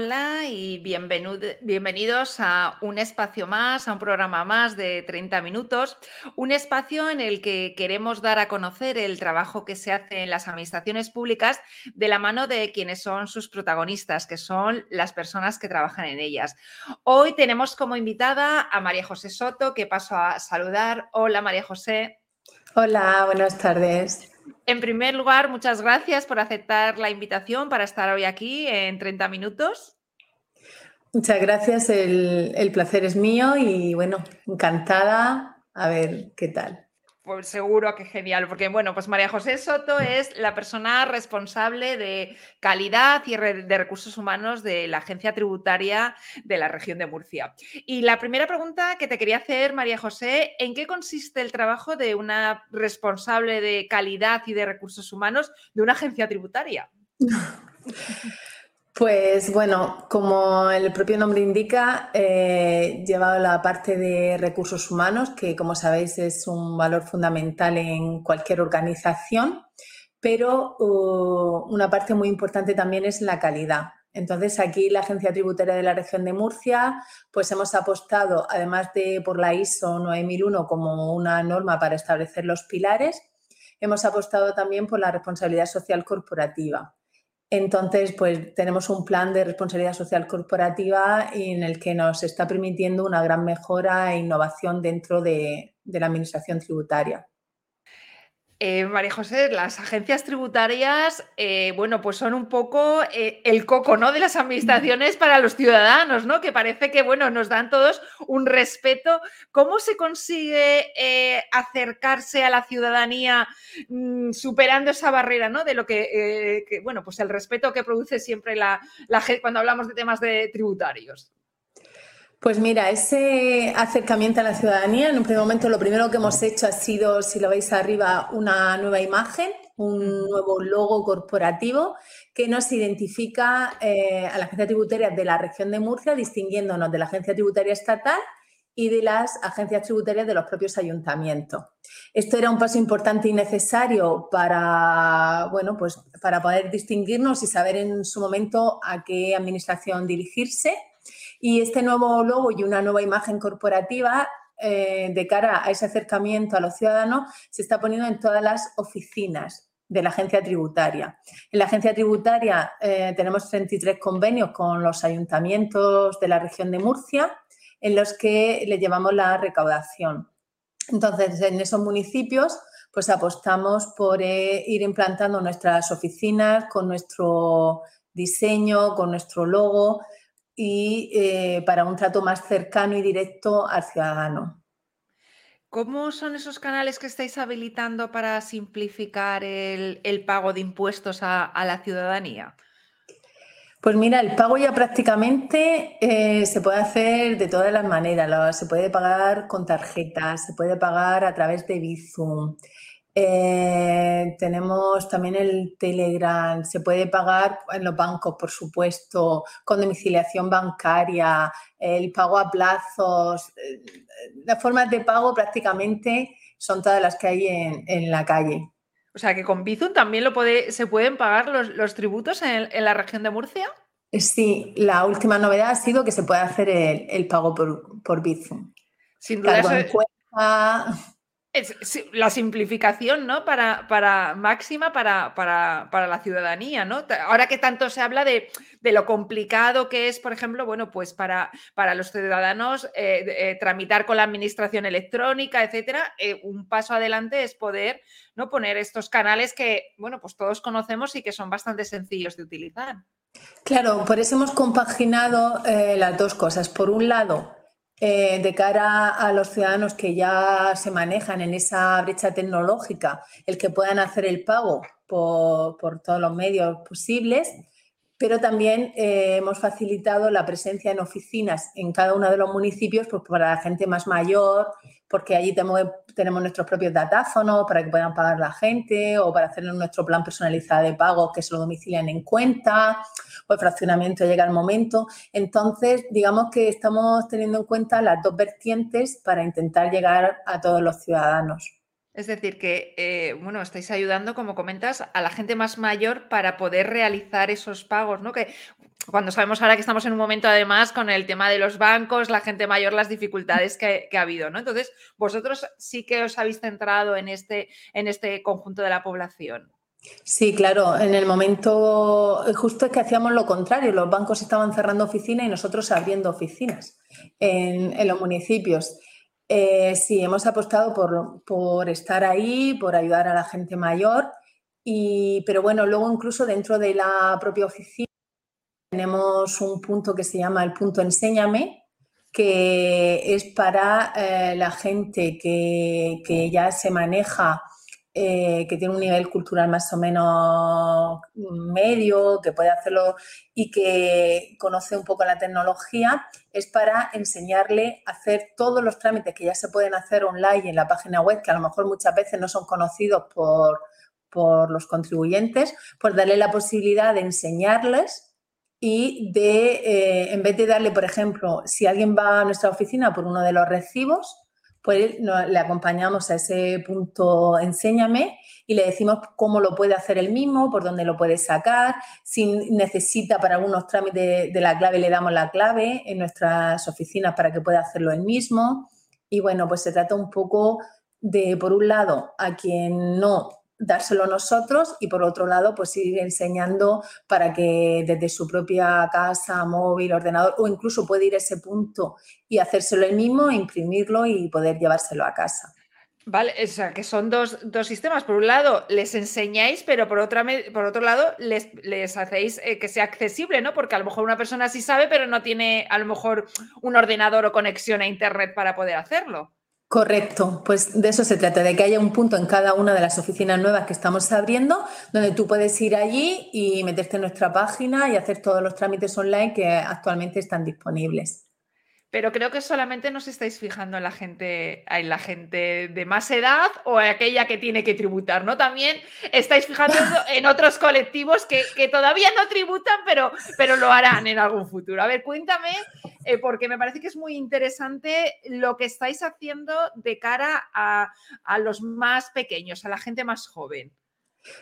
Hola y bienvenidos a un espacio más, a un programa más de 30 minutos, un espacio en el que queremos dar a conocer el trabajo que se hace en las administraciones públicas de la mano de quienes son sus protagonistas, que son las personas que trabajan en ellas. Hoy tenemos como invitada a María José Soto, que paso a saludar. Hola María José. Hola, buenas tardes. En primer lugar, muchas gracias por aceptar la invitación para estar hoy aquí en 30 minutos. Muchas gracias, el, el placer es mío y bueno, encantada a ver qué tal. Pues seguro que genial, porque bueno, pues María José Soto es la persona responsable de calidad y de recursos humanos de la Agencia Tributaria de la región de Murcia. Y la primera pregunta que te quería hacer, María José, ¿en qué consiste el trabajo de una responsable de calidad y de recursos humanos de una agencia tributaria? Pues bueno, como el propio nombre indica, he llevado la parte de recursos humanos, que como sabéis es un valor fundamental en cualquier organización, pero uh, una parte muy importante también es la calidad. Entonces, aquí la Agencia Tributaria de la Región de Murcia, pues hemos apostado, además de por la ISO 9001 como una norma para establecer los pilares, hemos apostado también por la responsabilidad social corporativa. Entonces, pues tenemos un plan de responsabilidad social corporativa en el que nos está permitiendo una gran mejora e innovación dentro de, la administración tributaria. Eh, María José, las agencias tributarias, eh, bueno, pues son un poco eh, el coco, ¿no? De las administraciones para los ciudadanos, ¿no? Que parece que, bueno, nos dan todos un respeto. ¿Cómo se consigue acercarse a la ciudadanía mm, superando esa barrera, ¿no? De lo que, bueno, pues el respeto que produce siempre la, la cuando hablamos de temas de tributarios? Pues mira, ese acercamiento a la ciudadanía, en un primer momento lo primero que hemos hecho ha sido, si lo veis arriba, una nueva imagen, un nuevo logo corporativo que nos identifica eh, a la agencia tributaria de la región de Murcia, distinguiéndonos de la agencia tributaria estatal y de las agencias tributarias de los propios ayuntamientos. Esto era un paso importante y necesario para, bueno, pues para poder distinguirnos y saber en su momento a qué administración dirigirse y este nuevo logo y una nueva imagen corporativa eh, de cara a ese acercamiento a los ciudadanos se está poniendo en todas las oficinas de la agencia tributaria. En la agencia tributaria eh, tenemos 33 convenios con los ayuntamientos de la región de Murcia en los que le llevamos la recaudación. Entonces, en esos municipios, pues apostamos por eh, ir implantando nuestras oficinas con nuestro diseño, con nuestro logo, y eh, para un trato más cercano y directo al ciudadano. ¿Cómo son esos canales que estáis habilitando para simplificar el, pago de impuestos a, la ciudadanía? Pues mira, el pago ya prácticamente eh, se puede hacer de todas las maneras. se puede pagar con tarjetas, se puede pagar a través de Bizum, eh, tenemos también el Telegram, se puede pagar en los bancos, por supuesto, con domiciliación bancaria, el pago a plazos. Eh, las formas de pago prácticamente son todas las que hay en, la calle. O sea que con Bizum también lo puede, se pueden pagar los, tributos en, la región de Murcia. Eh, sí, la última novedad ha sido que se puede hacer el, pago por, por Bizum. Sin duda. La simplificación, ¿no? Para, para máxima para, para, la ciudadanía, ¿no? Ahora que tanto se habla de, lo complicado que es, por ejemplo, bueno, pues para, para los ciudadanos eh, eh, tramitar con la administración electrónica, etcétera, eh, un paso adelante es poder ¿no? poner estos canales que, bueno, pues todos conocemos y que son bastante sencillos de utilizar. Claro, por eso hemos compaginado las dos cosas. Por un lado, eh, de cara a los ciudadanos que ya se manejan en esa brecha tecnológica, el que puedan hacer el pago por, todos los medios posibles, pero también eh, hemos facilitado la presencia en oficinas en cada uno de los municipios pues, para la gente más mayor, porque allí tenemos, nuestros propios datáfonos para que puedan pagar la gente o para hacer nuestro plan personalizado de pago que se lo domicilian en cuenta o el fraccionamiento llega al momento. Entonces, digamos que estamos teniendo en cuenta las dos vertientes para intentar llegar a todos los ciudadanos. Es decir, que, eh, bueno, estáis ayudando, como comentas, a la gente más mayor para poder realizar esos pagos, ¿no? Que cuando sabemos ahora que estamos en un momento, además, con el tema de los bancos, la gente mayor, las dificultades que, ha habido, ¿no? Entonces, vosotros sí que os habéis centrado en este, en este conjunto de la población. Sí, claro, en el momento justo es que hacíamos lo contrario, los bancos estaban cerrando oficinas y nosotros abriendo oficinas en los municipios. Eh, sí, hemos apostado por, estar ahí, por ayudar a la gente mayor, y, pero bueno, luego incluso dentro de la propia oficina tenemos un punto que se llama el punto Enséñame, que es para eh, la gente que, que ya se maneja eh, que tiene un nivel cultural más o menos medio, que puede hacerlo y que conoce un poco la tecnología, es para enseñarle a hacer todos los trámites que ya se pueden hacer online en la página web, que a lo mejor muchas veces no son conocidos por, los contribuyentes, pues darle la posibilidad de enseñarles y de, eh, en vez de darle, por ejemplo, si alguien va a nuestra oficina por uno de los recibos, pues le acompañamos a ese punto enséñame y le decimos cómo lo puede hacer él mismo, por dónde lo puede sacar, si necesita para algunos trámites de la clave le damos la clave en nuestras oficinas para que pueda hacerlo él mismo. Y bueno, pues se trata un poco de, por un lado, a quien no dárselo nosotros y por otro lado, pues ir enseñando para que desde su propia casa, móvil, ordenador o incluso puede ir a ese punto y hacérselo él mismo, imprimirlo y poder llevárselo a casa. Vale, o sea, que son dos, sistemas. Por un lado, les enseñáis, pero por, otra, por otro lado, les, les hacéis eh, que sea accesible, ¿no? Porque a lo mejor una persona sí sabe, pero no tiene a lo mejor un ordenador o conexión a Internet para poder hacerlo. Correcto, pues de eso se trata, de que haya un punto en cada una de las oficinas nuevas que estamos abriendo, donde tú puedes ir allí y meterte en nuestra página y hacer todos los trámites online que actualmente están disponibles. Pero creo que solamente nos estáis fijando en la gente, en la gente de más edad o en aquella que tiene que tributar, ¿no? También estáis fijando en otros colectivos que, todavía no tributan, pero, pero lo harán en algún futuro. A ver, cuéntame, eh, porque me parece que es muy interesante lo que estáis haciendo de cara a, a los más pequeños, a la gente más joven.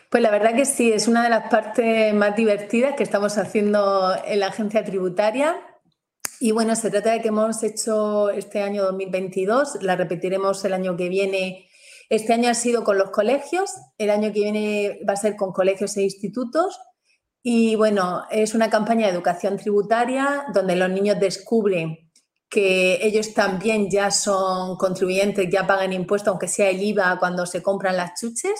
Pues la verdad que sí, es una de las partes más divertidas que estamos haciendo en la agencia tributaria y bueno, se trata de que hemos hecho este año 2022, la repetiremos el año que viene. Este año ha sido con los colegios, el año que viene va a ser con colegios e institutos. Y bueno, es una campaña de educación tributaria donde los niños descubren que ellos también ya son contribuyentes, ya pagan impuestos, aunque sea el IVA cuando se compran las chuches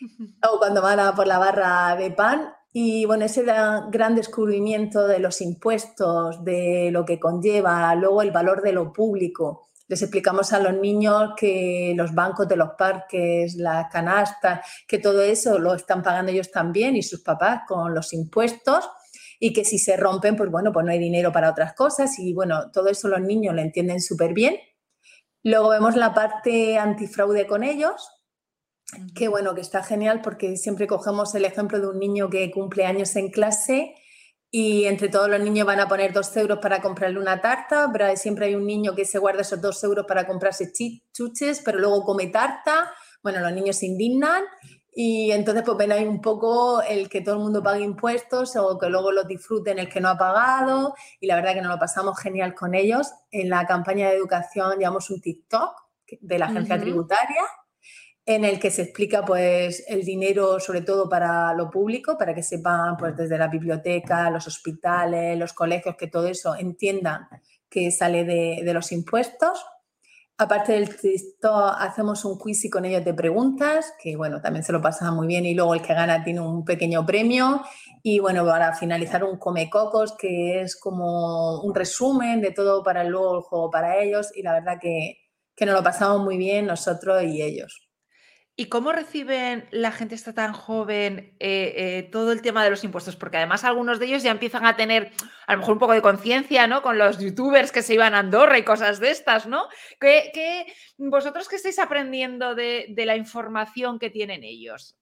o cuando van a por la barra de pan. Y bueno, ese gran descubrimiento de los impuestos, de lo que conlleva, luego el valor de lo público. Les explicamos a los niños que los bancos de los parques, las canastas, que todo eso lo están pagando ellos también y sus papás con los impuestos y que si se rompen, pues bueno, pues no hay dinero para otras cosas y bueno, todo eso los niños lo entienden súper bien. Luego vemos la parte antifraude con ellos, Qué bueno, que está genial porque siempre cogemos el ejemplo de un niño que cumple años en clase y entre todos los niños van a poner dos euros para comprarle una tarta, pero siempre hay un niño que se guarda esos dos euros para comprarse chuches, pero luego come tarta. Bueno, los niños se indignan y entonces pues ven ahí un poco el que todo el mundo pague impuestos o que luego los disfruten el que no ha pagado y la verdad que nos lo pasamos genial con ellos. En la campaña de educación llevamos un TikTok de la agencia tributaria en el que se explica pues el dinero sobre todo para lo público, para que sepan pues desde la biblioteca, los hospitales, los colegios, que todo eso entiendan que sale de, los impuestos. Aparte del texto, hacemos un quiz y con ellos de preguntas, que bueno, también se lo pasa muy bien y luego el que gana tiene un pequeño premio. Y bueno, para finalizar un come cocos, que es como un resumen de todo para luego el juego para ellos y la verdad que, que nos lo pasamos muy bien nosotros y ellos. ¿Y cómo reciben la gente esta tan joven eh, eh, todo el tema de los impuestos? Porque además algunos de ellos ya empiezan a tener a lo mejor un poco de conciencia, ¿no? Con los youtubers que se iban a Andorra y cosas de estas, ¿no? ¿Qué, vosotros qué estáis aprendiendo de, de, la información que tienen ellos?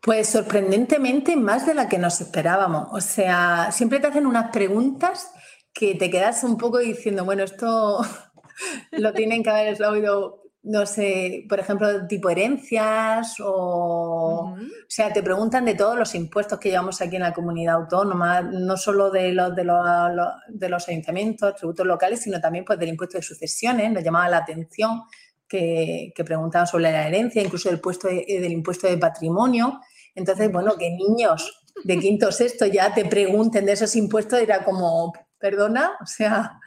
Pues sorprendentemente más de la que nos esperábamos. O sea, siempre te hacen unas preguntas que te quedas un poco diciendo, bueno, esto lo tienen que haber oído no sé, por ejemplo, tipo herencias o, o sea, te preguntan de todos los impuestos que llevamos aquí en la comunidad autónoma, no solo de los de los, de los ayuntamientos, tributos locales, sino también pues del impuesto de sucesiones, nos llamaba la atención que, que preguntaban sobre la herencia, incluso del, puesto del impuesto de patrimonio. Entonces, bueno, que niños de quinto o sexto ya te pregunten de esos impuestos era como, perdona, o sea,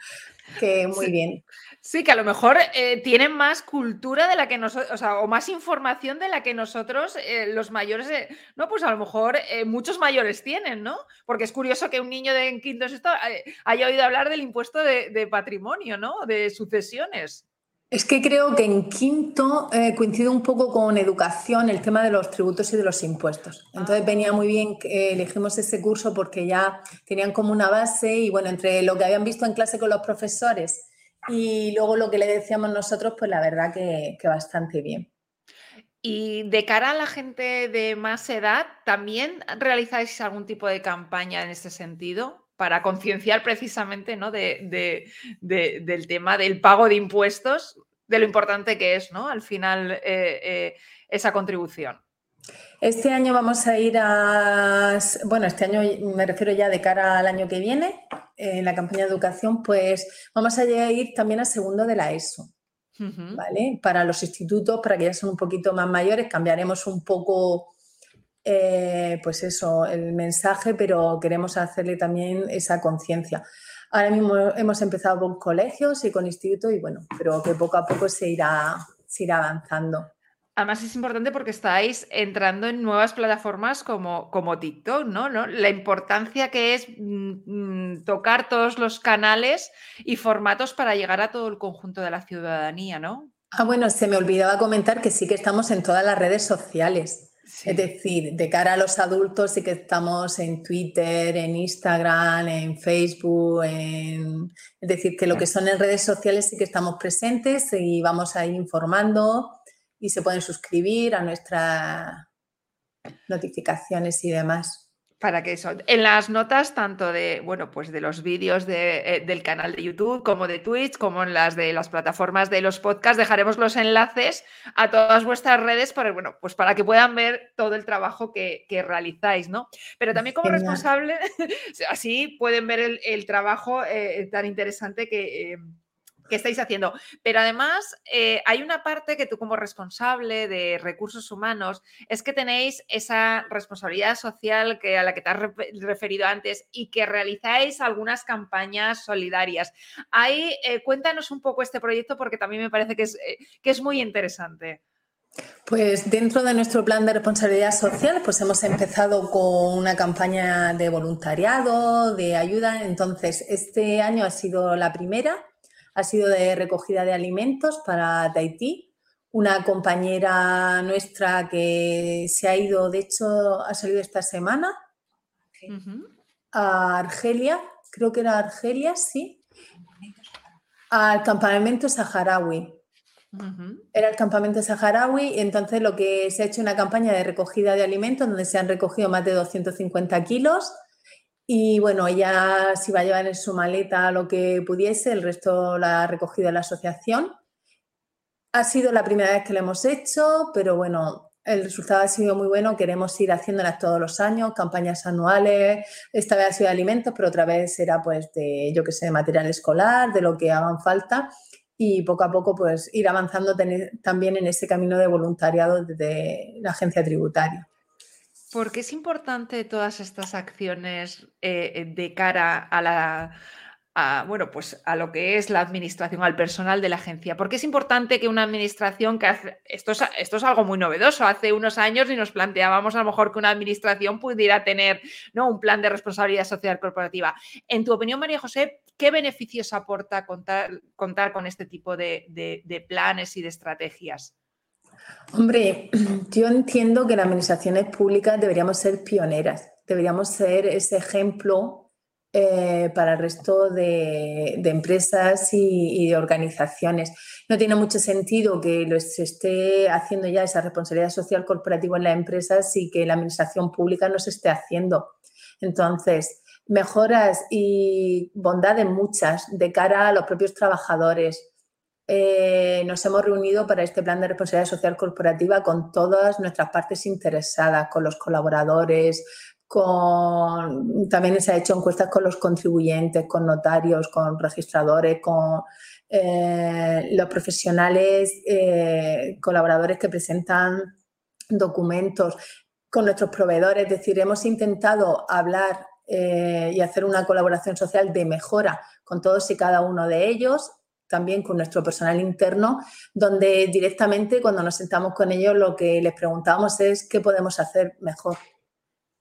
que muy bien. Sí, que a lo mejor eh, tienen más cultura de la que nosotros, o sea, o más información de la que nosotros, eh, los mayores, eh, no, pues a lo mejor muchos mayores tienen, ¿no? Porque es curioso que un niño de quinto sexto haya oído hablar del impuesto de, de patrimonio, ¿no? De sucesiones. Es que creo que en quinto coincide un poco con educación el tema de los tributos y de los impuestos. Entonces venía muy bien que elegimos ese curso porque ya tenían como una base y bueno, entre lo que habían visto en clase con los profesores y luego lo que le decíamos nosotros, pues la verdad que, bastante bien. Y de cara a la gente de más edad, ¿también realizáis algún tipo de campaña en este sentido? Para concienciar precisamente ¿no? de, del tema del pago de impuestos, de lo importante que es, ¿no? Al final, eh, eh, esa contribución. Este año vamos a ir a, bueno, este año me refiero ya de cara al año que viene, en la campaña de educación, pues vamos a ir también a segundo de la ESO. ¿Vale? Para los institutos, para que ya son un poquito más mayores, cambiaremos un poco, eh, pues eso, el mensaje, pero queremos hacerle también esa conciencia. Ahora mismo hemos empezado con colegios y con institutos y bueno, pero que poco a poco se irá, se irá avanzando. Además es importante porque estáis entrando en nuevas plataformas como, como TikTok, ¿no? La importancia que es mm, mm, tocar todos los canales y formatos para llegar a todo el conjunto de la ciudadanía, ¿no? Ah, bueno, se me olvidaba comentar que sí que estamos en todas las redes sociales. Es decir, de cara a los adultos sí que estamos en Twitter, en Instagram, en Facebook, es decir, que lo que son en redes sociales sí que estamos presentes y vamos a ir informando y se pueden suscribir a nuestras notificaciones y demás. Para que eso, en las notas tanto de, bueno, pues de los vídeos eh, del canal de YouTube como de Twitch, como en las de las plataformas de los podcasts, dejaremos los enlaces a todas vuestras redes para, bueno, pues para que puedan ver todo el trabajo que, realizáis, ¿no? Pero también como responsable, así pueden ver el, trabajo eh, tan interesante que... Eh, que estáis haciendo. Pero además eh, hay una parte que tú como responsable de recursos humanos es que tenéis esa responsabilidad social que, a la que te has referido antes y que realizáis algunas campañas solidarias. Ahí eh, cuéntanos un poco este proyecto porque también me parece que es, eh, que es muy interesante. Pues dentro de nuestro plan de responsabilidad social, pues hemos empezado con una campaña de voluntariado, de ayuda. Entonces, este año ha sido la primera ha sido de recogida de alimentos para Tahití. Una compañera nuestra que se ha ido, de hecho, ha salido esta semana a Argelia, creo que era Argelia, sí, al campamento saharaui. Era el campamento saharaui, entonces lo que se ha hecho una campaña de recogida de alimentos donde se han recogido más de 250 kilos y bueno, ella se iba a llevar en su maleta lo que pudiese, el resto la ha recogido la asociación. Ha sido la primera vez que lo hemos hecho, pero bueno, el resultado ha sido muy bueno. Queremos ir haciéndolas todos los años, campañas anuales. Esta vez ha sido de alimentos, pero otra vez será pues de, yo que sé, material escolar, de lo que hagan falta. Y poco a poco pues ir avanzando también en ese camino de voluntariado de la agencia tributaria. ¿Por qué es importante todas estas acciones eh, eh, de cara a la bueno, pues a lo que es la administración, al personal de la agencia? ¿Por qué es importante que una administración que hace esto es, esto es algo muy novedoso? Hace unos años y nos planteábamos a lo mejor que una administración pudiera tener ¿no? un plan de responsabilidad social corporativa. En tu opinión, María José, ¿qué beneficios aporta contar, contar con este tipo de planes y de estrategias? Hombre, yo entiendo que las administraciones públicas deberíamos ser pioneras, deberíamos ser ese ejemplo eh, para el resto de, empresas y, de organizaciones. No tiene mucho sentido que se esté haciendo ya esa responsabilidad social corporativa en las empresas y que la administración pública no se esté haciendo. Entonces, mejoras y bondades muchas de cara a los propios trabajadores, eh, nos hemos reunido para este plan de responsabilidad social corporativa con todas nuestras partes interesadas, con los colaboradores, con, también se ha hecho encuestas con los contribuyentes, con notarios, con registradores, con eh, los profesionales, eh, colaboradores que presentan documentos, con nuestros proveedores. Es decir, hemos intentado hablar y hacer una colaboración social de mejora con todos y cada uno de ellos también con nuestro personal interno, donde directamente cuando nos sentamos con ellos lo que les preguntamos es qué podemos hacer mejor.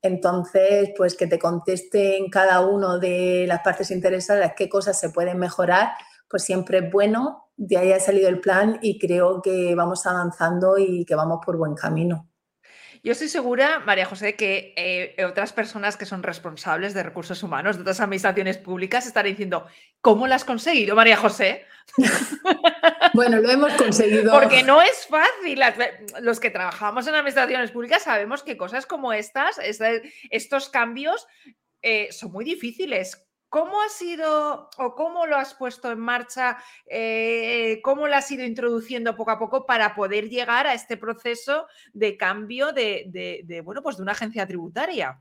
Entonces, pues que te contesten cada uno de las partes interesadas qué cosas se pueden mejorar, pues siempre es bueno. De ahí ha salido el plan y creo que vamos avanzando y que vamos por buen camino. Yo estoy segura, María José, que eh, otras personas que son responsables de recursos humanos, de otras administraciones públicas, están diciendo, ¿cómo lo has conseguido, María José? Bueno, lo hemos conseguido. Porque no es fácil. Los que trabajamos en administraciones públicas sabemos que cosas como estas, estos cambios, eh, son muy difíciles. ¿Cómo ha sido o cómo lo has puesto en marcha? Eh, ¿Cómo lo has ido introduciendo poco a poco para poder llegar a este proceso de cambio de, bueno, pues de una agencia tributaria?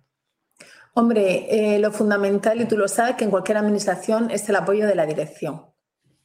Hombre, eh, lo fundamental, y tú lo sabes, que en cualquier administración es el apoyo de la dirección.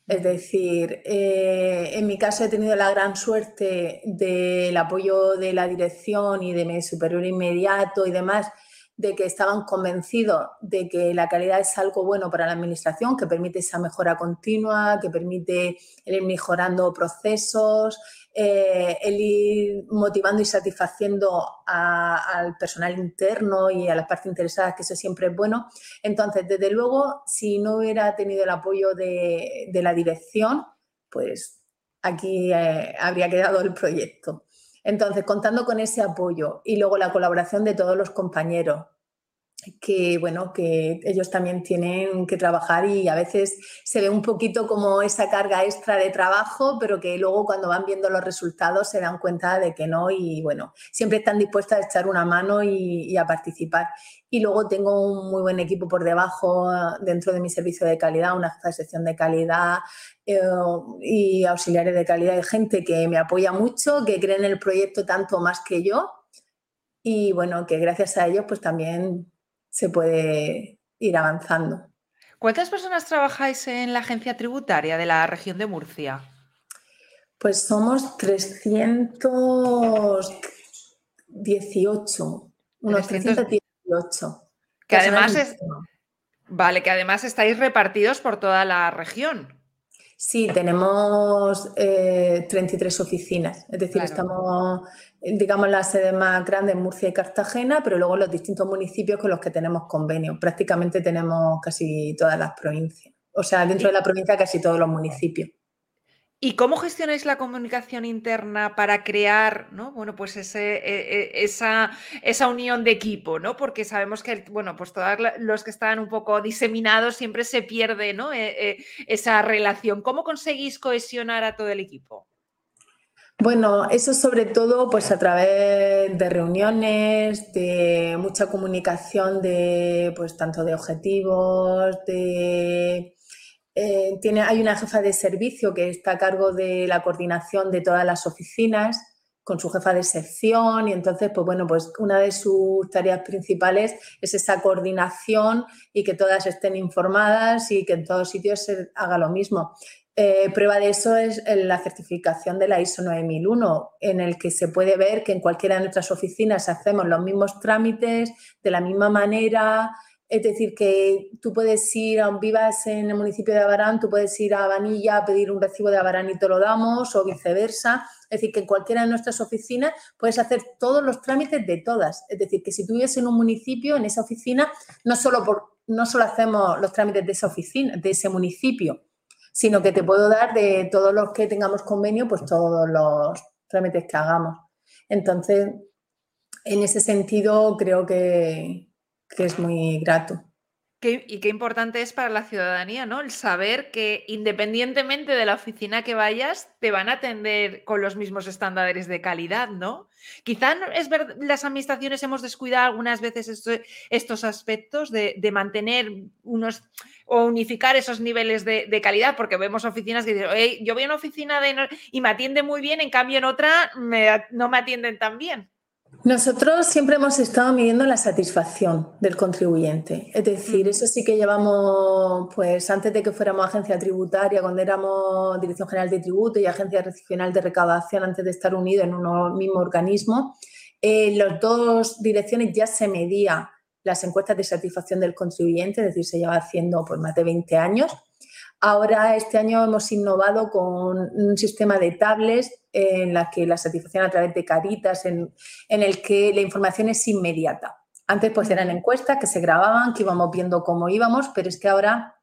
Es decir, eh, en mi caso he tenido la gran suerte del apoyo de la dirección y de mi superior inmediato y demás, de que estaban convencidos de que la calidad es algo bueno para la administración, que permite esa mejora continua, que permite ir mejorando procesos, eh, el ir motivando y satisfaciendo al personal interno y a las partes interesadas, que eso siempre es bueno. Entonces, desde luego, si no hubiera tenido el apoyo de, la dirección, pues aquí eh, habría quedado el proyecto. Entonces, contando con ese apoyo y luego la colaboración de todos los compañeros, que bueno, que ellos también tienen que trabajar y a veces se ve un poquito como esa carga extra de trabajo, pero que luego cuando van viendo los resultados se dan cuenta de que no y bueno, siempre están dispuestas a echar una mano y, a participar. Y luego tengo un muy buen equipo por debajo dentro de mi servicio de calidad, una sección de calidad eh, y auxiliares de calidad, de gente que me apoya mucho, que cree en el proyecto tanto más que yo y bueno, que gracias a ellos pues también se puede ir avanzando. ¿Cuántas personas trabajáis en la agencia tributaria de la región de Murcia? Pues somos 318, unos 318. Que además es, vale, que además estáis repartidos por toda la región. Sí, tenemos 33 eh, oficinas, es decir, estamos digamos, la sede más grande en Murcia y Cartagena, pero luego los distintos municipios con los que tenemos convenio. Prácticamente tenemos casi todas las provincias. O sea, dentro de la provincia casi todos los municipios. ¿Y cómo gestionáis la comunicación interna para crear, ¿no? Bueno, pues ese, e, e, esa, esa, unión de equipo, ¿no? Porque sabemos que, bueno, pues todos los que están un poco diseminados siempre se pierde, ¿no? E, esa relación. ¿Cómo conseguís cohesionar a todo el equipo? Bueno, eso sobre todo pues a través de reuniones, de mucha comunicación de pues tanto de objetivos, de eh, tiene, hay una jefa de servicio que está a cargo de la coordinación de todas las oficinas con su jefa de sección y entonces, pues bueno, pues una de sus tareas principales es esa coordinación y que todas estén informadas y que en todos sitios se haga lo mismo. Eh, prueba de eso es la certificación de la ISO 9001, en el que se puede ver que en cualquiera de nuestras oficinas hacemos los mismos trámites de la misma manera. Es decir, que tú puedes ir, a vivas en el municipio de Abarán, tú puedes ir a Vanilla a pedir un recibo de Abarán y te lo damos, o viceversa. Es decir, que en cualquiera de nuestras oficinas puedes hacer todos los trámites de todas. Es decir, que si tú vives en un municipio, en esa oficina, no solo, por, no solo hacemos los trámites de esa oficina, de ese municipio, sino que te puedo dar de todos los que tengamos convenio, pues todos los trámites que hagamos. Entonces, en ese sentido, creo que, es muy grato. y qué importante es para la ciudadanía, ¿no? El saber que independientemente de la oficina que vayas, te van a atender con los mismos estándares de calidad, ¿no? Quizá es ver, las administraciones hemos descuidado algunas veces estos aspectos de, mantener unos o unificar esos niveles de, calidad, porque vemos oficinas que dicen, yo voy a una oficina de, y me atiende muy bien, en cambio en otra no me atienden tan bien. Nosotros siempre hemos estado midiendo la satisfacción del contribuyente. Es decir, eso sí que llevamos, pues antes de que fuéramos agencia tributaria, cuando éramos Dirección General de Tributo y Agencia Regional de Recaudación, antes de estar unidos en un mismo organismo, en las dos direcciones ya se medía las encuestas de satisfacción del contribuyente, es decir, se lleva haciendo por pues, más de 20 años. Ahora, este año hemos innovado con un sistema de tablets en la que la satisfacción a través de caritas, en, el que la información es inmediata. Antes pues eran encuestas que se grababan, que íbamos viendo cómo íbamos, pero es que ahora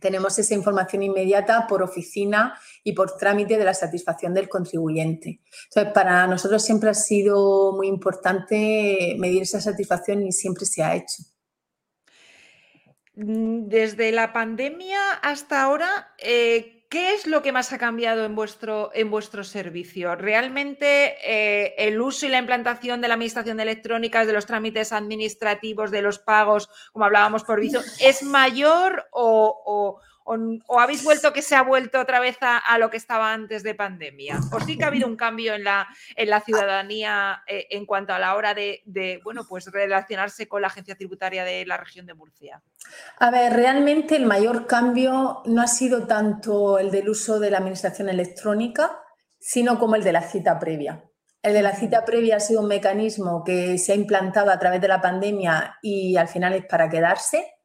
tenemos esa información inmediata por oficina y por trámite de la satisfacción del contribuyente. Entonces, para nosotros siempre ha sido muy importante medir esa satisfacción y siempre se ha hecho. Mm, desde la pandemia hasta ahora, eh, ¿Qué es lo que más ha cambiado en vuestro, en servicio? ¿Realmente eh, el uso y la implantación de la administración de electrónicas, de los trámites administrativos, de los pagos, como hablábamos por viso, es mayor o, habéis vuelto que se ha vuelto otra vez a, lo que estaba antes de pandemia? ¿O sí que ha habido un cambio en la, en la ciudadanía eh, en cuanto a la hora de, bueno, pues relacionarse con la agencia tributaria de la región de Murcia? A ver, realmente el mayor cambio no ha sido tanto el del uso de la administración electrónica, sino como el de la cita previa. El de la cita previa ha sido un mecanismo que se ha implantado a través de la pandemia y al final es para quedarse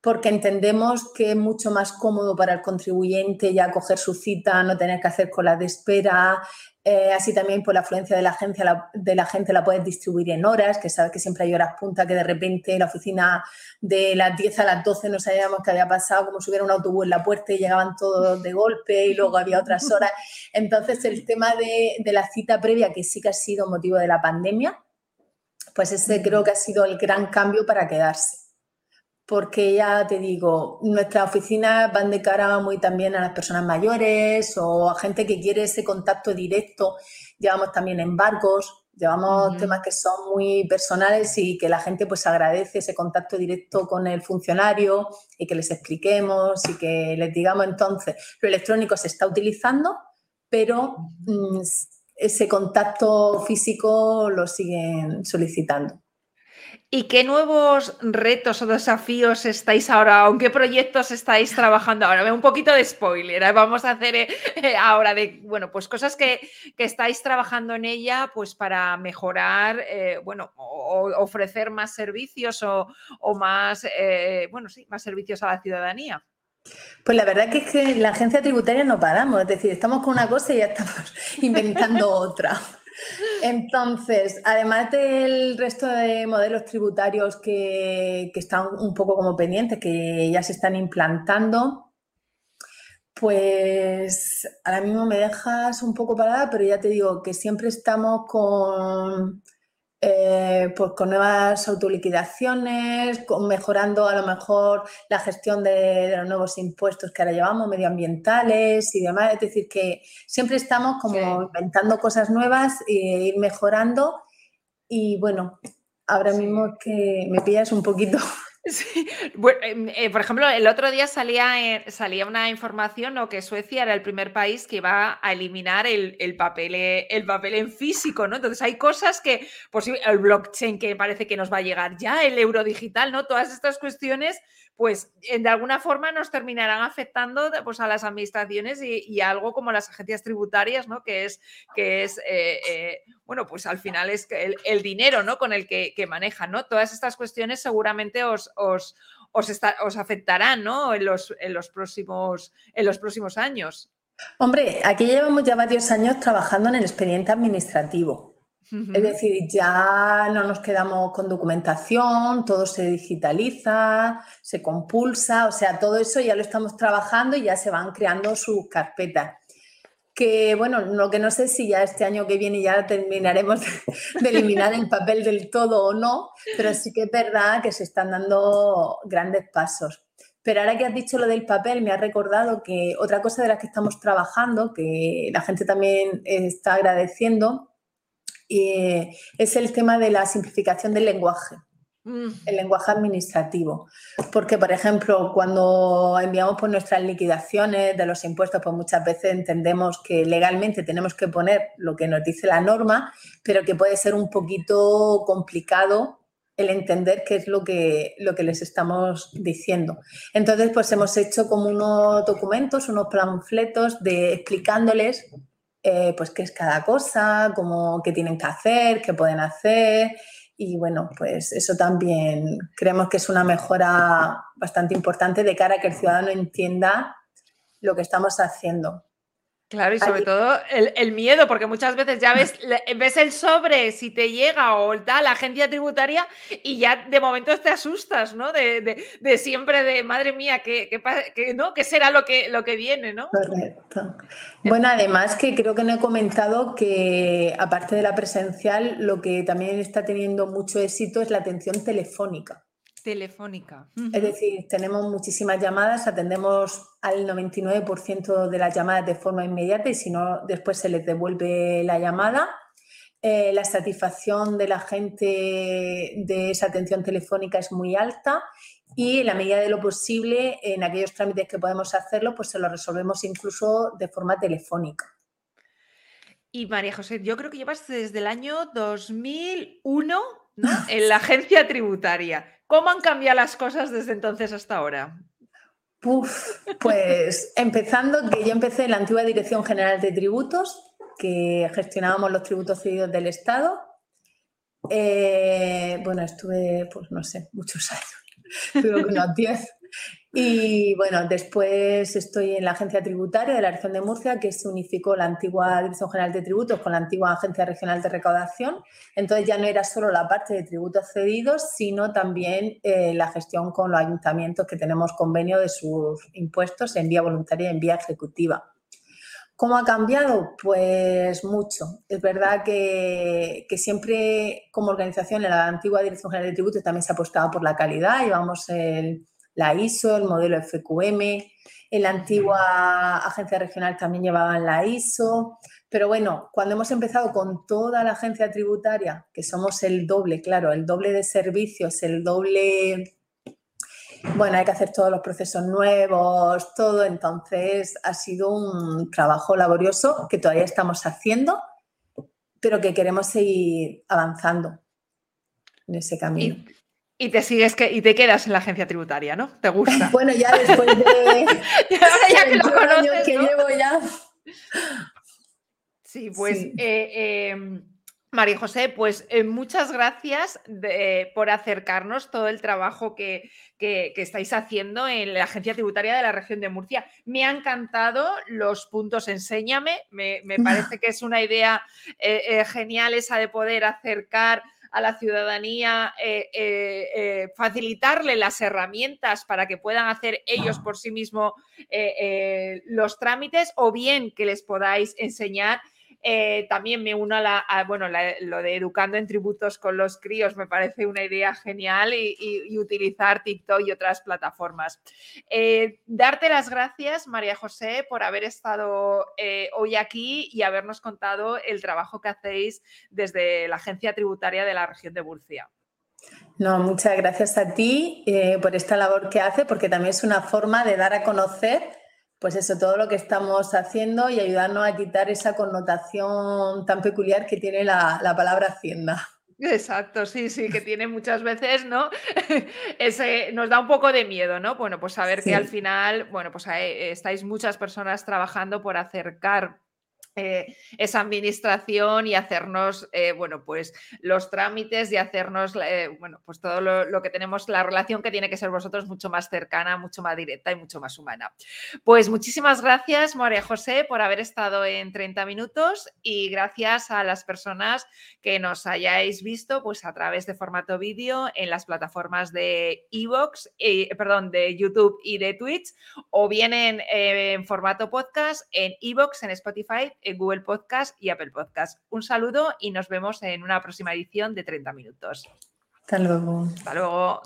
porque entendemos que es mucho más cómodo para el contribuyente ya coger su cita, no tener que hacer colas de espera. Eh, así también por la afluencia de la, agencia, la, de la gente la puedes distribuir en horas, que sabes que siempre hay horas punta, que de repente la oficina de las 10 a las 12 no sabíamos qué había pasado, como si hubiera un autobús en la puerta y llegaban todos de golpe y luego había otras horas. Entonces el tema de, de la cita previa, que sí que ha sido motivo de la pandemia, pues ese creo que ha sido el gran cambio para quedarse porque ya te digo, nuestras oficinas van de cara muy también a las personas mayores o a gente que quiere ese contacto directo. Llevamos también embargos, llevamos temas que son muy personales y que la gente pues agradece ese contacto directo con el funcionario y que les expliquemos y que les digamos entonces, lo electrónico se está utilizando, pero mm, ese contacto físico lo siguen solicitando. ¿Y qué nuevos retos o desafíos estáis ahora, o qué proyectos estáis trabajando ahora? Un poquito de spoiler, ¿eh? vamos a hacer eh, eh, ahora de, bueno, pues cosas que, estáis trabajando en ella, pues para mejorar, bueno, o, ofrecer más servicios o, más, bueno, sí, más servicios a la ciudadanía. Pues la verdad que es que la agencia tributaria no paramos, es decir, estamos con una cosa y ya estamos inventando otra. Entonces, además del resto de modelos tributarios que, están un poco como pendientes, que ya se están implantando, pues ahora mismo me dejas un poco parada, pero ya te digo que siempre estamos con eh, pues con nuevas autoliquidaciones, con mejorando a lo mejor la gestión de, los nuevos impuestos que ahora llevamos, medioambientales y demás. Es decir, que siempre estamos como inventando cosas nuevas e ir mejorando. Y bueno, ahora mismo que me pillas un poquito Em, eh, por ejemplo, el otro día salía, salía una información que Suecia era el primer país que iba a eliminar el, papel, eh, el papel en físico, ¿no? Entonces hay cosas que, pues, el blockchain que parece que nos va a llegar ya, el euro digital, ¿no? Todas estas cuestiones pues de alguna forma nos terminarán afectando pues, a las administraciones y, algo como las agencias tributarias, ¿no? Que es, que es eh, eh, bueno, pues al final es el, el dinero, ¿no? Con el que, manejan, ¿no? Todas estas cuestiones seguramente os, os, os, afectarán, ¿no? En los, en, los próximos, en los próximos años. Hombre, aquí llevamos ya varios años trabajando en el expediente administrativo. Es decir, ya no nos quedamos con documentación, todo se digitaliza, se compulsa, o sea, todo eso ya lo estamos trabajando y ya se van creando sus carpetas. que bueno, lo que no sé si ya este año que viene ya terminaremos de eliminar el papel del todo o no, pero sí que es verdad que se están dando grandes pasos. Pero ahora que has dicho lo del papel, me ha recordado que otra cosa de la que estamos trabajando, que la gente también está agradeciendo, eh, es el tema de la simplificación del lenguaje el lenguaje administrativo. Porque, por ejemplo, cuando enviamos por nuestras liquidaciones de los impuestos, pues muchas veces entendemos que legalmente tenemos que poner lo que nos dice la norma, pero que puede ser un poquito complicado el entender qué es lo que, lo que les estamos diciendo. Entonces, pues hemos hecho como unos documentos, unos panfletos de explicándoles eh, pues qué es cada cosa, cómo, qué tienen que hacer, qué pueden hacer, y bueno, pues eso también creemos que es una mejora bastante importante de cara a que el ciudadano entienda lo que estamos haciendo. Claro, y sobre todo el, miedo, porque muchas veces ya ves, ves el sobre si te llega o tal, la agencia tributaria, y ya de momento te asustas, ¿no? De, siempre de madre mía, ¿qué, ¿no? ¿qué será lo que, lo que viene, ¿no? Correcto. Bueno, además que creo que no he comentado que aparte de la presencial, lo que también está teniendo mucho éxito es la atención telefónica. Telefónica. Es decir, tenemos muchísimas llamadas, atendemos al 99% de las llamadas de forma inmediata y si no, después se les devuelve la llamada. Eh, la satisfacción de la gente de esa atención telefónica es muy alta y en la medida de lo posible, en aquellos trámites que podemos hacerlo, pues se lo resolvemos incluso de forma telefónica. Y María José, yo creo que llevas desde el año 2001 en la agencia tributaria. ¿Cómo han cambiado las cosas desde entonces hasta ahora? pues empezando que yo empecé en la antigua Dirección General de Tributos, que gestionábamos los tributos cedidos del Estado. Eh, bueno, estuve, pues no sé, muchos años, creo que unos 10. Y bueno, después estoy en la agencia tributaria de la región de Murcia, que se unificó la antigua Dirección General de Tributos con la antigua Agencia Regional de Recaudación. Entonces ya no era solo la parte de tributos cedidos, sino también eh, la gestión con los ayuntamientos que tenemos convenio de sus impuestos en vía voluntaria y en vía ejecutiva. ¿Cómo ha cambiado? Pues mucho. Es verdad que, que, siempre como organización en la antigua Dirección General de Tributos también se ha apostado por la calidad. Llevamos el la ISO, el modelo FQM, en la antigua agencia regional también llevaban la ISO, pero bueno, cuando hemos empezado con toda la agencia tributaria, que somos el doble, claro, el doble de servicios, el doble, bueno, hay que hacer todos los procesos nuevos, todo, entonces ha sido un trabajo laborioso que todavía estamos haciendo, pero que queremos seguir avanzando en ese camino. Y te sigues que, y te quedas en la agencia tributaria, ¿no? ¿Te gusta? Bueno, ya después de ya que lo conoces, que llevo ya. Sí, pues eh, em, María José, pues eh, muchas gracias por acercarnos todo el trabajo que, estáis haciendo en la Agencia Tributaria de la Región de Murcia. Me ha encantado los puntos Enséñame, me, me parece que es una idea eh, genial esa de poder acercar a la ciudadanía, eh, eh, eh, facilitarle las herramientas para que puedan hacer ellos por sí mismos los trámites o bien que les podáis enseñar eh, también me uno a, la, bueno, lo de educando en tributos con los críos me parece una idea genial y, utilizar TikTok y otras plataformas. Eh, darte las gracias, María José, por haber estado eh, hoy aquí y habernos contado el trabajo que hacéis desde la Agencia Tributaria de la región de Murcia. No, muchas gracias a ti por esta labor que hace, porque también es una forma de dar a conocer pues eso, todo lo que estamos haciendo y ayudarnos a quitar esa connotación tan peculiar que tiene la, palabra hacienda. Exacto, sí, sí, que tiene muchas veces, ¿no? Ese, nos da un poco de miedo, ¿no? Bueno, pues saber que al final, bueno, pues estáis muchas personas trabajando por acercar eh, esa administración y hacernos, eh, bueno, pues los trámites y hacernos, eh, bueno, pues todo lo, que tenemos, la relación que tiene que ser vosotros mucho más cercana, mucho más directa y mucho más humana. Pues muchísimas gracias, María José, por haber estado en 30 minutos y gracias a las personas que nos hayáis visto, pues a través de formato vídeo en las plataformas de Evox, perdón, de YouTube y de Twitch, o bien en, formato podcast en Evox, en Spotify Google Podcast y Apple Podcast. Un saludo y nos vemos en una próxima edición de 30 minutos. Hasta luego. Hasta luego.